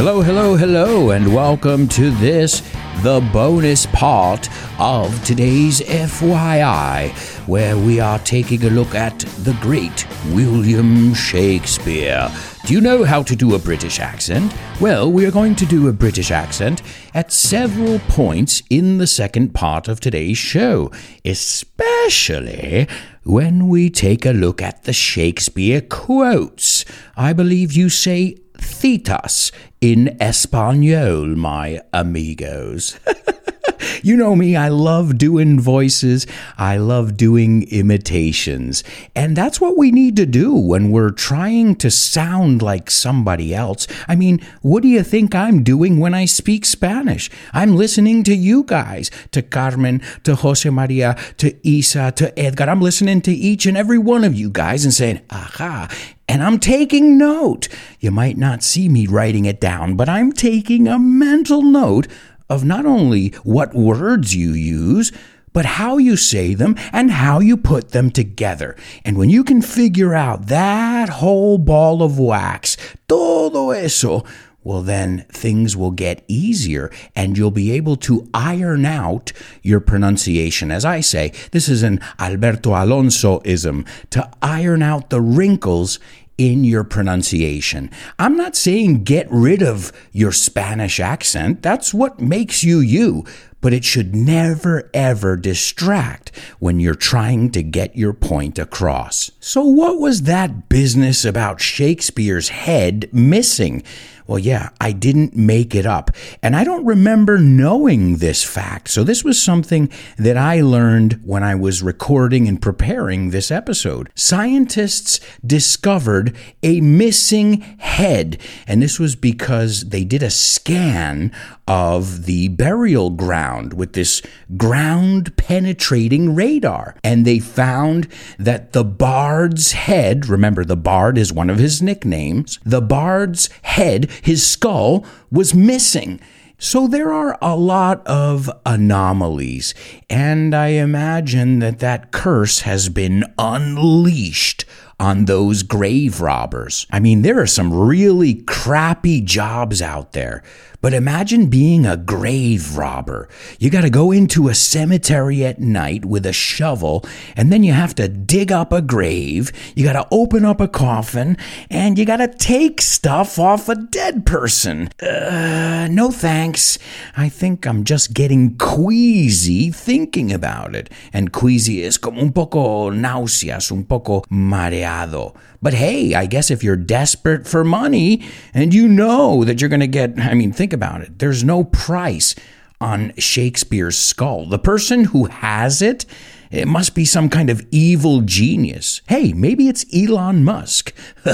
Hello, hello, hello, and welcome to this, the bonus part of today's FYI, where we are taking a look at the great William Shakespeare. Do you know how to do a British accent? Well, we are going to do a British accent at several points in the second part of today's show, especially when we take a look at the Shakespeare quotes. I believe you say Thetas in Espanol, my amigos. you know me, I love doing voices, I love doing imitations. And that's what we need to do when we're trying to sound like somebody else. I mean, what do you think I'm doing when I speak Spanish? I'm listening to you guys, to Carmen, to Jose Maria, to Isa, to Edgar. I'm listening to each and every one of you guys and saying, aha, and I'm taking note. You might not see me writing it down, but I'm taking a mental note of not only what words you use, but how you say them and how you put them together. And when you can figure out that whole ball of wax, todo eso, well, then things will get easier and you'll be able to iron out your pronunciation. As I say, this is an Alberto Alonso ism to iron out the wrinkles in your pronunciation. I'm not saying get rid of your Spanish accent. That's what makes you you. But it should never ever distract when you're trying to get your point across. So, what was that business about Shakespeare's head missing? Well, yeah, I didn't make it up. And I don't remember knowing this fact. So, this was something that I learned when I was recording and preparing this episode. Scientists discovered a missing head. And this was because they did a scan of the burial ground with this ground penetrating radar. And they found that the bard's head, remember, the bard is one of his nicknames, the bard's head his skull was missing. So there are a lot of anomalies, and I imagine that that curse has been unleashed on those grave robbers. I mean, there are some really crappy jobs out there. But imagine being a grave robber. You got to go into a cemetery at night with a shovel, and then you have to dig up a grave. You got to open up a coffin, and you got to take stuff off a dead person. Uh, no thanks. I think I'm just getting queasy thinking about it. And queasy is como un poco náuseas, un poco mareado. But hey, I guess if you're desperate for money and you know that you're going to get, I mean, think about it. There's no price on Shakespeare's skull. The person who has it, it must be some kind of evil genius. Hey, maybe it's Elon Musk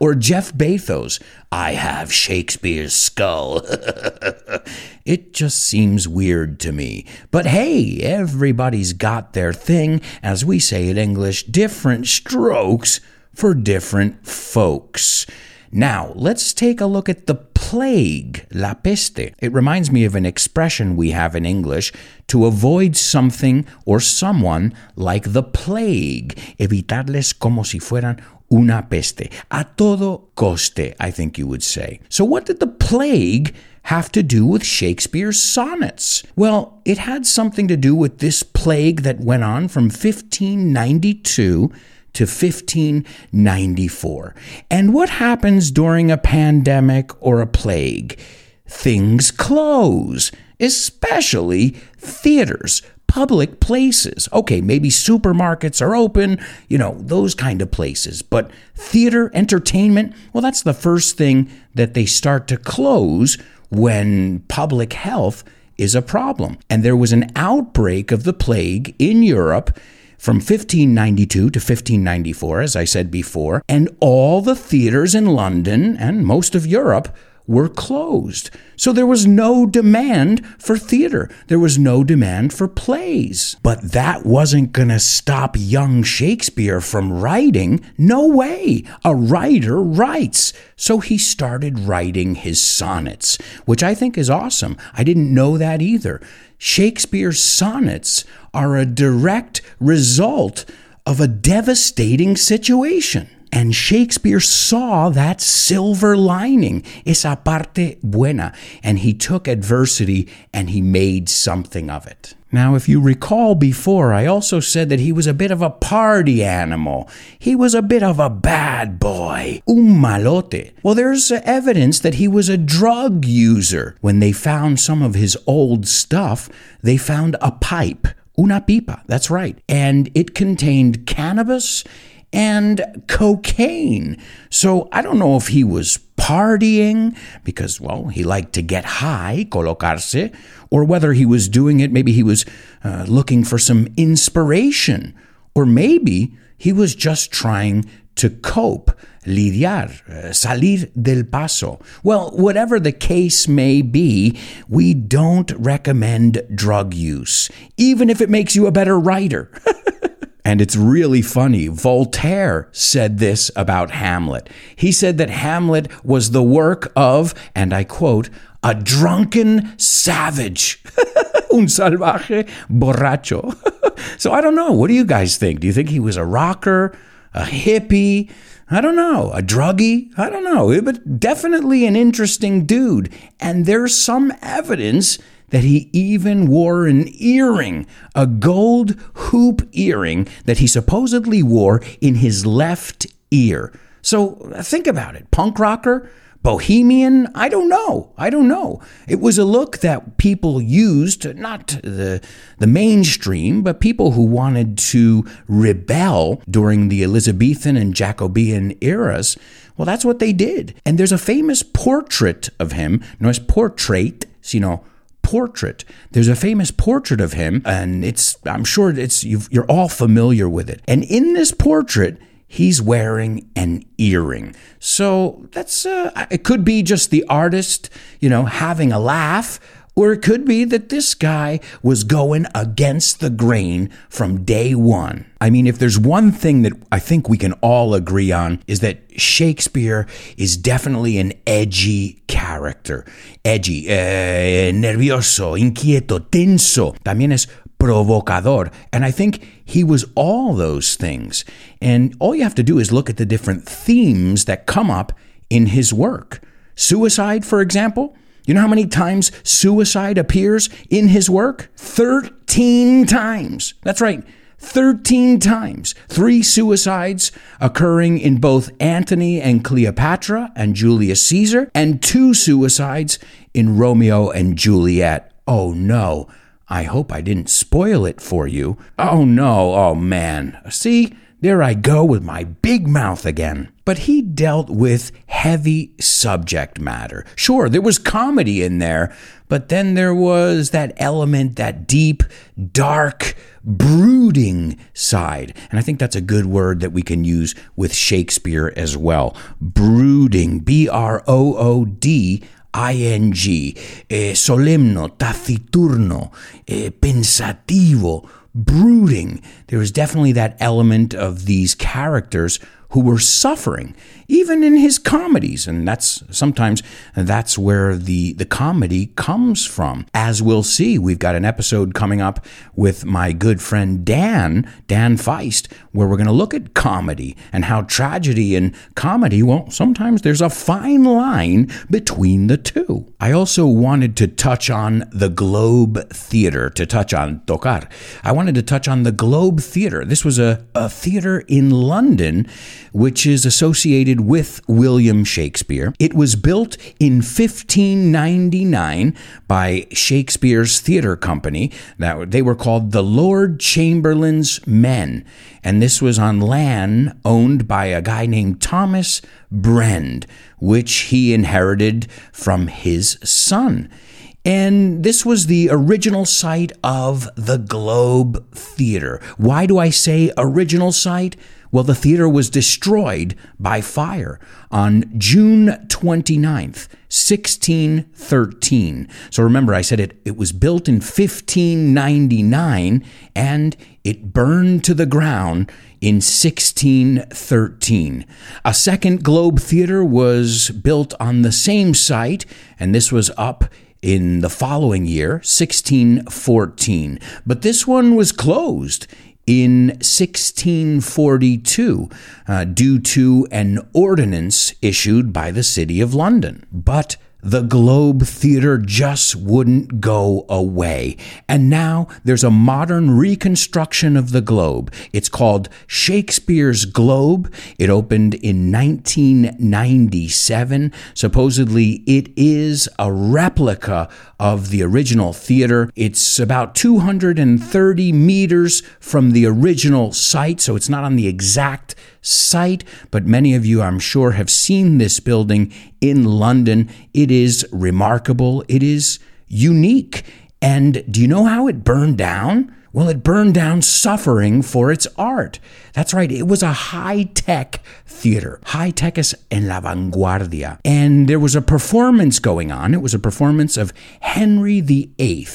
or Jeff Bezos. I have Shakespeare's skull. it just seems weird to me. But hey, everybody's got their thing, as we say in English, different strokes for different folks. Now, let's take a look at the plague, la peste. It reminds me of an expression we have in English to avoid something or someone like the plague, evitarles como si fueran una peste. A todo coste, I think you would say. So, what did the plague have to do with Shakespeare's sonnets? Well, it had something to do with this plague that went on from 1592 to 1594. And what happens during a pandemic or a plague? Things close, especially theaters, public places. Okay, maybe supermarkets are open, you know, those kind of places. But theater, entertainment, well, that's the first thing that they start to close when public health is a problem. And there was an outbreak of the plague in Europe from 1592 to 1594, as I said before, and all the theaters in London and most of Europe were closed. So there was no demand for theater. There was no demand for plays. But that wasn't going to stop young Shakespeare from writing. No way. A writer writes. So he started writing his sonnets, which I think is awesome. I didn't know that either. Shakespeare's sonnets are a direct result of a devastating situation. And Shakespeare saw that silver lining, esa parte buena, and he took adversity and he made something of it. Now, if you recall before, I also said that he was a bit of a party animal. He was a bit of a bad boy, un malote. Well, there's evidence that he was a drug user. When they found some of his old stuff, they found a pipe, una pipa, that's right, and it contained cannabis and cocaine. So I don't know if he was partying because, well, he liked to get high, colocarse, or whether he was doing it, maybe he was uh, looking for some inspiration, or maybe he was just trying to cope, lidiar, uh, salir del paso. Well, whatever the case may be, we don't recommend drug use, even if it makes you a better writer. And it's really funny. Voltaire said this about Hamlet. He said that Hamlet was the work of, and I quote, a drunken savage. Un salvaje borracho. so I don't know. What do you guys think? Do you think he was a rocker, a hippie? I don't know. A druggie? I don't know. But definitely an interesting dude. And there's some evidence that he even wore an earring, a gold hoop earring that he supposedly wore in his left ear. So think about it punk rocker, bohemian, I don't know. I don't know. It was a look that people used, not the, the mainstream, but people who wanted to rebel during the Elizabethan and Jacobean eras. Well, that's what they did. And there's a famous portrait of him, no it's portrait, sino portrait. There's a famous portrait of him, and it's I'm sure it's you're all familiar with it. And in this portrait, he's wearing an earring. So that's uh, it could be just the artist, you know, having a laugh. Or it could be that this guy was going against the grain from day one. I mean, if there's one thing that I think we can all agree on is that Shakespeare is definitely an edgy character. Edgy, eh, nervioso, inquieto, tenso. También es provocador. And I think he was all those things. And all you have to do is look at the different themes that come up in his work. Suicide, for example. You know how many times suicide appears in his work? 13 times. That's right. 13 times. Three suicides occurring in both Antony and Cleopatra and Julius Caesar, and two suicides in Romeo and Juliet. Oh no. I hope I didn't spoil it for you. Oh no, oh man. See, there I go with my big mouth again. But he dealt with heavy subject matter. Sure, there was comedy in there, but then there was that element, that deep, dark, brooding side. And I think that's a good word that we can use with Shakespeare as well. Brooding, B R O O D ing, eh, solemno, taciturno, eh, pensativo, brooding. There is definitely that element of these characters who were suffering even in his comedies. And that's sometimes that's where the the comedy comes from. As we'll see we've got an episode coming up with my good friend Dan Dan Feist where we're going to look at comedy and how tragedy and comedy well sometimes there's a fine line between the two. I also wanted to touch on the Globe Theater to touch on tocar. I wanted to touch on the Globe Theater. This was a, a theater in London which is associated with William Shakespeare. It was built in 1599 by Shakespeare's theater company. That they were called the Lord Chamberlain's Men, and this was on land owned by a guy named Thomas Brend, which he inherited from his son. And this was the original site of the Globe Theater. Why do I say original site? Well, the theater was destroyed by fire on June 29th, 1613. So remember, I said it, it was built in 1599 and it burned to the ground in 1613. A second Globe Theater was built on the same site, and this was up in the following year, 1614. But this one was closed in 1642 uh, due to an ordinance issued by the City of London. But the Globe Theater just wouldn't go away. And now there's a modern reconstruction of the Globe. It's called Shakespeare's Globe. It opened in 1997. Supposedly, it is a replica of the original theater. It's about 230 meters from the original site, so it's not on the exact site, but many of you, I'm sure, have seen this building in London. It is remarkable, it is unique. And do you know how it burned down? Well, it burned down suffering for its art. That's right, it was a high tech theater. High tech is en la vanguardia. And there was a performance going on. It was a performance of Henry VIII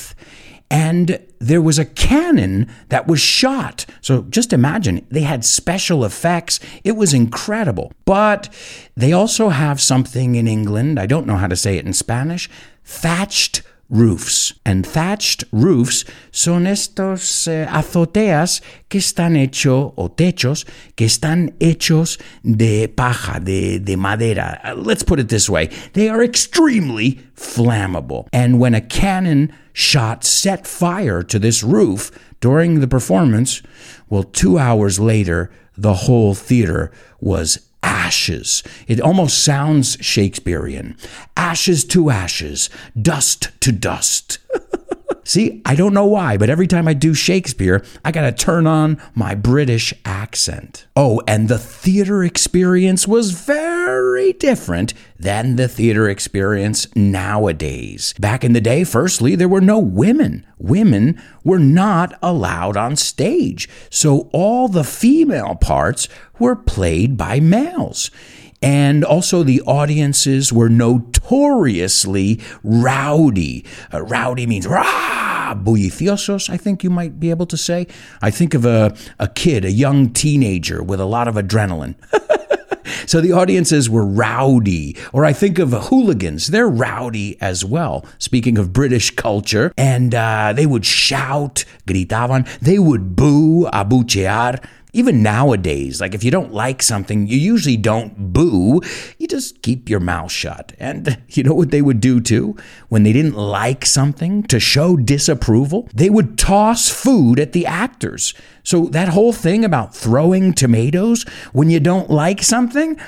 and there was a cannon that was shot. So just imagine, they had special effects. It was incredible. But they also have something in England, I don't know how to say it in Spanish, thatched roofs. And thatched roofs son estos eh, azoteas que están hechos, o techos, que están hechos de paja, de, de madera. Let's put it this way they are extremely flammable. And when a cannon shot set fire to this roof during the performance, well, two hours later, the whole theater was ashes. It almost sounds Shakespearean. Ashes to ashes, dust to dust. See, I don't know why, but every time I do Shakespeare, I got to turn on my British accent. Oh, and the theater experience was very different than the theater experience nowadays. Back in the day, firstly, there were no women. Women were not allowed on stage. So all the female parts were played by males. And also, the audiences were notoriously rowdy. Uh, rowdy means rah, bulliciosos, I think you might be able to say. I think of a, a kid, a young teenager with a lot of adrenaline. so the audiences were rowdy. Or I think of hooligans, they're rowdy as well. Speaking of British culture, and uh, they would shout, gritaban, they would boo, abuchear even nowadays, like if you don't like something, you usually don't boo. You just keep your mouth shut. And you know what they would do too? When they didn't like something to show disapproval, they would toss food at the actors. So that whole thing about throwing tomatoes when you don't like something,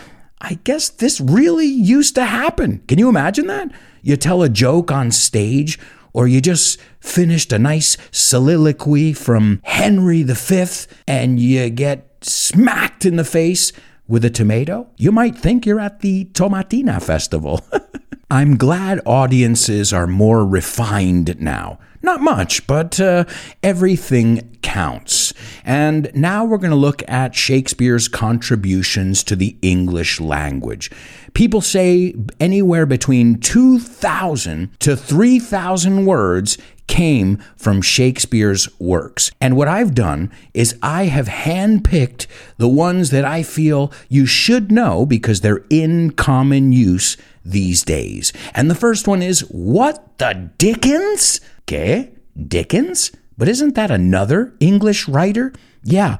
I guess this really used to happen. Can you imagine that? You tell a joke on stage or you just finished a nice soliloquy from Henry V and you get smacked in the face with a tomato, you might think you're at the Tomatina Festival. I'm glad audiences are more refined now. Not much, but uh, everything counts. And now we're going to look at Shakespeare's contributions to the English language. People say anywhere between 2,000 to 3,000 words came from Shakespeare's works. And what I've done is I have handpicked the ones that I feel you should know because they're in common use these days. And the first one is What the Dickens? ¿Qué? Dickens? But isn't that another English writer? Yeah,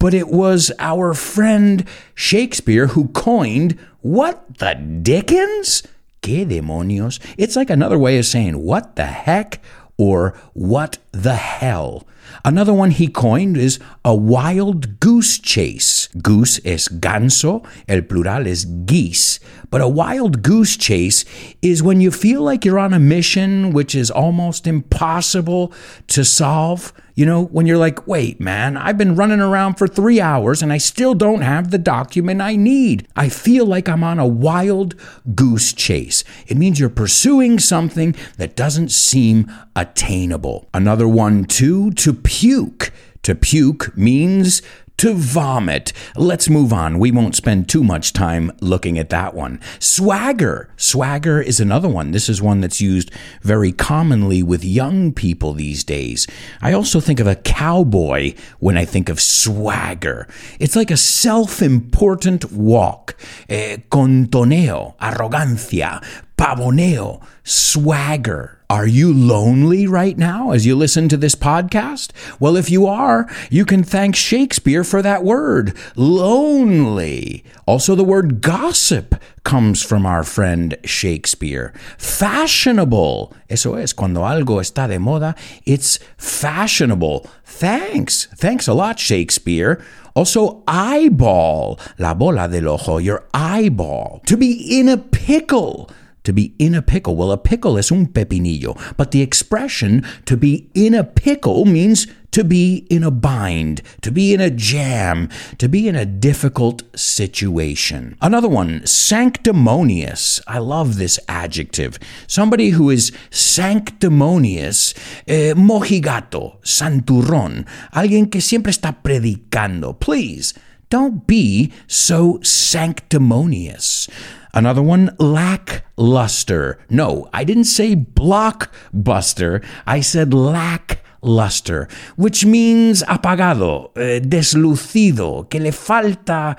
but it was our friend Shakespeare who coined What the Dickens? ¿Qué demonios? It's like another way of saying what the heck or what the hell. Another one he coined is a wild goose chase. Goose es ganso, el plural is geese. But a wild goose chase is when you feel like you're on a mission which is almost impossible to solve. You know, when you're like, wait, man, I've been running around for three hours and I still don't have the document I need. I feel like I'm on a wild goose chase. It means you're pursuing something that doesn't seem attainable. Another one, too, to puke. To puke means to vomit. Let's move on. We won't spend too much time looking at that one. Swagger. Swagger is another one. This is one that's used very commonly with young people these days. I also think of a cowboy when I think of swagger. It's like a self important walk. Eh, contoneo, arrogancia, pavoneo, swagger. Are you lonely right now as you listen to this podcast? Well, if you are, you can thank Shakespeare for that word, lonely. Also, the word gossip comes from our friend Shakespeare. Fashionable. Eso es, cuando algo está de moda, it's fashionable. Thanks. Thanks a lot, Shakespeare. Also, eyeball. La bola del ojo, your eyeball. To be in a pickle to be in a pickle. Well, a pickle is un pepinillo, but the expression to be in a pickle means to be in a bind, to be in a jam, to be in a difficult situation. Another one, sanctimonious. I love this adjective. Somebody who is sanctimonious, eh, mojigato, santurrón, alguien que siempre está predicando. Please, don't be so sanctimonious. Another one, lackluster. No, I didn't say blockbuster. I said lackluster, which means apagado, eh, deslucido, que le falta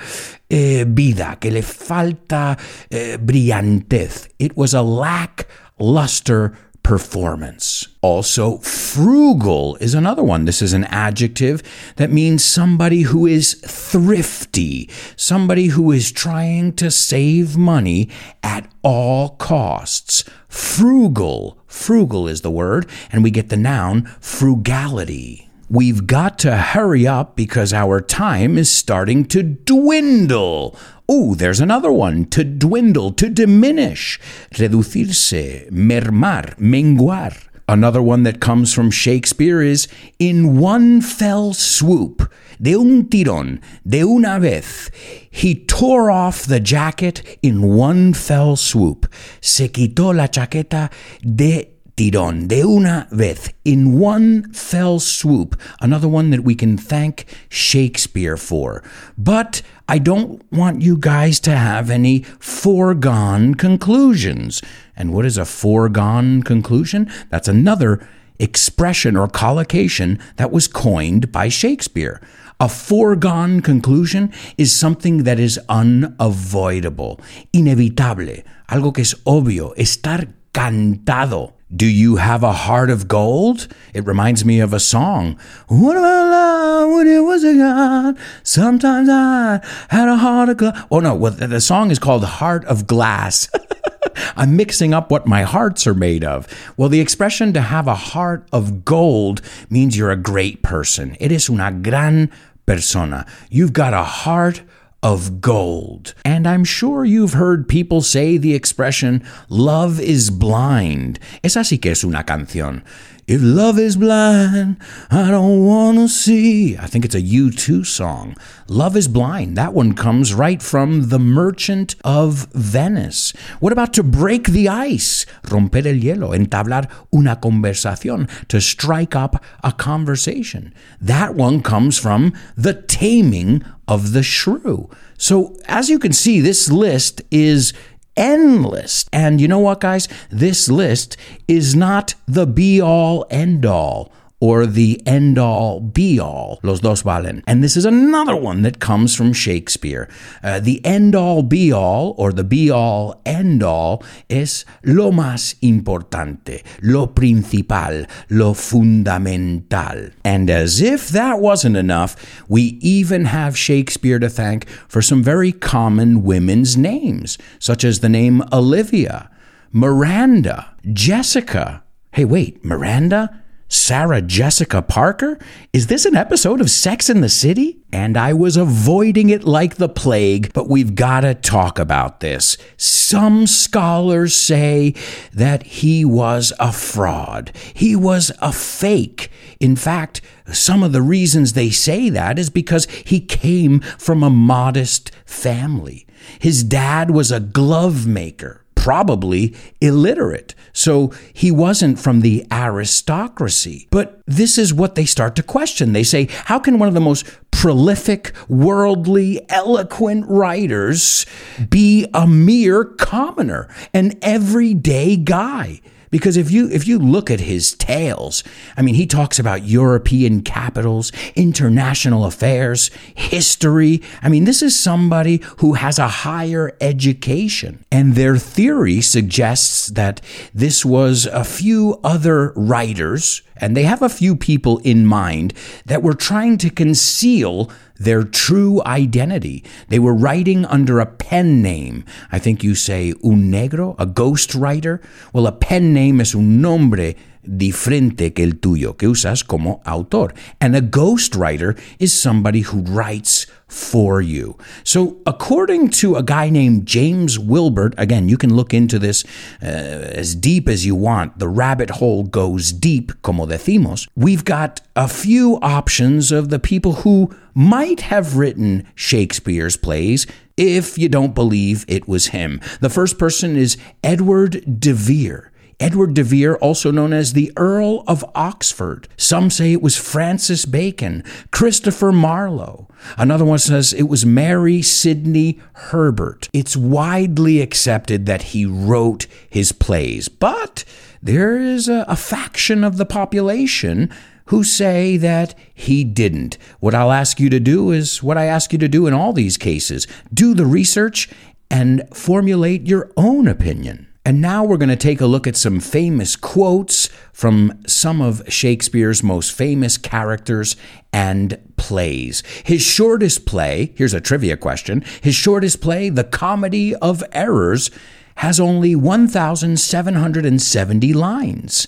eh, vida, que le falta eh, brillantez. It was a lackluster performance. Also, frugal is another one. This is an adjective that means somebody who is thrifty, somebody who is trying to save money at all costs. Frugal. Frugal is the word, and we get the noun frugality. We've got to hurry up because our time is starting to dwindle. Oh, there's another one. To dwindle, to diminish. Reducirse, mermar, menguar. Another one that comes from Shakespeare is in one fell swoop, de un tirón, de una vez. He tore off the jacket in one fell swoop. Se quitó la chaqueta de tirón, de una vez, in one fell swoop. Another one that we can thank Shakespeare for. But I don't want you guys to have any foregone conclusions. And what is a foregone conclusion? That's another expression or collocation that was coined by Shakespeare. A foregone conclusion is something that is unavoidable, inevitable, algo que es obvio, estar cantado. Do you have a heart of gold? It reminds me of a song. What about love when it was a God? Sometimes I had a heart of glass. Oh no, well, the song is called Heart of Glass. I'm mixing up what my hearts are made of. Well, the expression to have a heart of gold means you're a great person. It is una gran persona. You've got a heart of gold. And I'm sure you've heard people say the expression, love is blind. Esa sí que es una canción. If love is blind, I don't want to see. I think it's a U2 song. Love is blind. That one comes right from The Merchant of Venice. What about to break the ice? Romper el hielo, entablar una conversación, to strike up a conversation. That one comes from The Taming of the Shrew. So, as you can see, this list is endless. And you know what, guys? This list is not the be all end all or the end all be all. Los dos valen. And this is another one that comes from Shakespeare. Uh, the end all be all or the be all end all es lo más importante, lo principal, lo fundamental. And as if that wasn't enough, we even have Shakespeare to thank for some very common women's names, such as the name Olivia, Miranda, Jessica. Hey, wait, Miranda? Sarah Jessica Parker? Is this an episode of Sex in the City? And I was avoiding it like the plague, but we've got to talk about this. Some scholars say that he was a fraud, he was a fake. In fact, some of the reasons they say that is because he came from a modest family. His dad was a glove maker probably illiterate. So he wasn't from the aristocracy. But this is what they start to question. They say, how can one of the most prolific, worldly, eloquent writers be a mere commoner, an everyday guy? Because if you if you look at his tales, I mean he talks about European capitals, international affairs, history. I mean this is somebody who has a higher education. And their theory suggests that this was a few other writers and they have a few people in mind that were trying to conceal their true identity. They were writing under a pen name. I think you say un negro, a ghost writer. Well, a pen name is un nombre diferente que el tuyo, que usas como autor. And a ghostwriter is somebody who writes for you. So, according to a guy named James Wilbert, again, you can look into this uh, as deep as you want. The rabbit hole goes deep, como decimos. We've got a few options of the people who might have written Shakespeare's plays if you don't believe it was him. The first person is Edward de Vere. Edward de Vere, also known as the Earl of Oxford. Some say it was Francis Bacon, Christopher Marlowe. Another one says it was Mary Sidney Herbert. It's widely accepted that he wrote his plays, but there is a, a faction of the population who say that he didn't. What I'll ask you to do is what I ask you to do in all these cases do the research and formulate your own opinion. And now we're going to take a look at some famous quotes from some of Shakespeare's most famous characters and plays. His shortest play, here's a trivia question, his shortest play, The Comedy of Errors, has only 1,770 lines.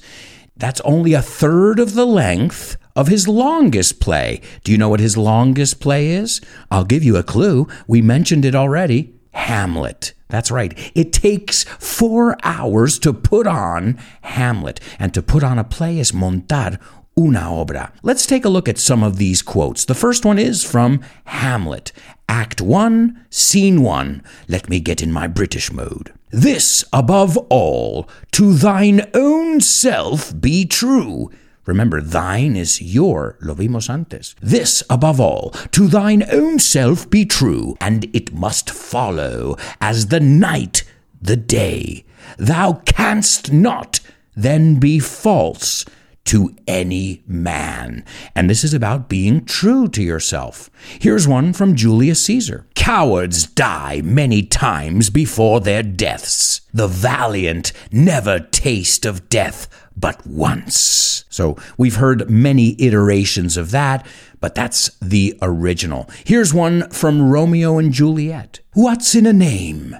That's only a third of the length of his longest play. Do you know what his longest play is? I'll give you a clue. We mentioned it already Hamlet. That's right. It takes four hours to put on Hamlet, and to put on a play is montar una obra. Let's take a look at some of these quotes. The first one is from Hamlet, Act 1, Scene 1. Let me get in my British mode. This above all, to thine own self be true Remember, thine is your, lo vimos antes. This, above all, to thine own self be true, and it must follow as the night the day. Thou canst not then be false to any man. And this is about being true to yourself. Here's one from Julius Caesar Cowards die many times before their deaths. The valiant never taste of death but once. So we've heard many iterations of that, but that's the original. Here's one from Romeo and Juliet. What's in a name?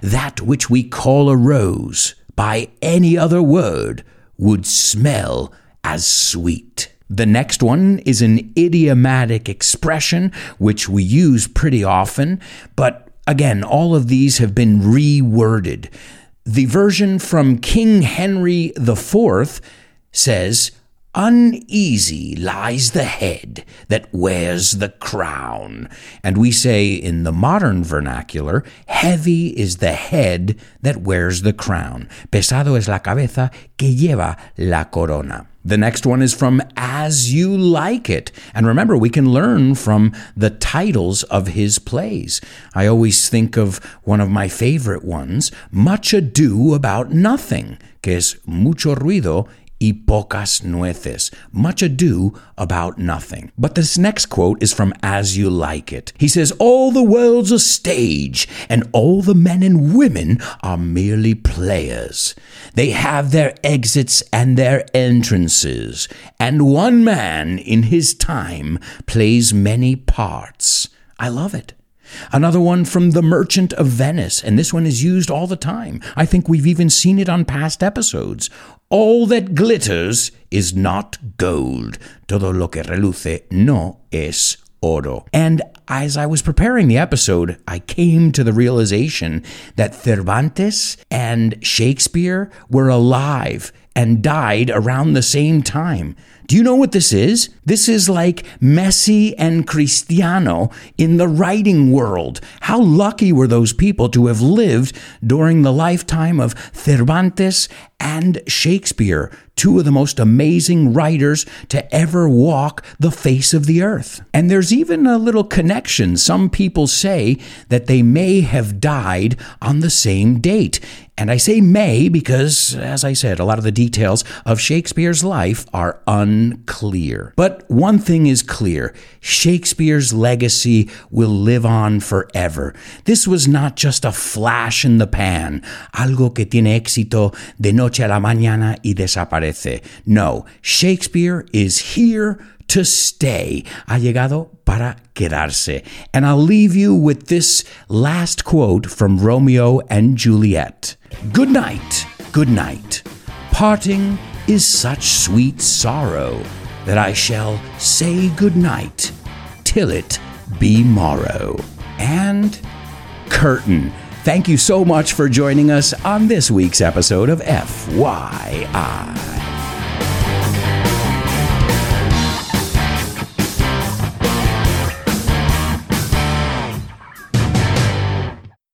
That which we call a rose by any other word would smell as sweet. The next one is an idiomatic expression which we use pretty often, but again, all of these have been reworded. The version from King Henry IV says, Uneasy lies the head that wears the crown. And we say in the modern vernacular, heavy is the head that wears the crown. Pesado es la cabeza que lleva la corona. The next one is from As You Like It. And remember, we can learn from the titles of his plays. I always think of one of my favorite ones, Much Ado About Nothing, que es mucho ruido y pocas nueces. Much ado about nothing. But this next quote is from As You Like It. He says, All the world's a stage, and all the men and women are merely players. They have their exits and their entrances, and one man in his time plays many parts. I love it. Another one from The Merchant of Venice, and this one is used all the time. I think we've even seen it on past episodes. All that glitters is not gold. Todo lo que reluce no es oro. And as I was preparing the episode, I came to the realization that Cervantes and Shakespeare were alive and died around the same time. Do you know what this is? This is like Messi and Cristiano in the writing world. How lucky were those people to have lived during the lifetime of Cervantes and Shakespeare, two of the most amazing writers to ever walk the face of the earth. And there's even a little connection. Some people say that they may have died on the same date. And I say may because, as I said, a lot of the details of Shakespeare's life are unclear. But one thing is clear Shakespeare's legacy will live on forever. This was not just a flash in the pan, algo que tiene éxito de noche a la mañana y desaparece. No, Shakespeare is here to stay. Ha llegado para quedarse. And I'll leave you with this last quote from Romeo and Juliet Good night, good night. Parting is such sweet sorrow that I shall say good night till it be morrow. And curtain. Thank you so much for joining us on this week's episode of FYI.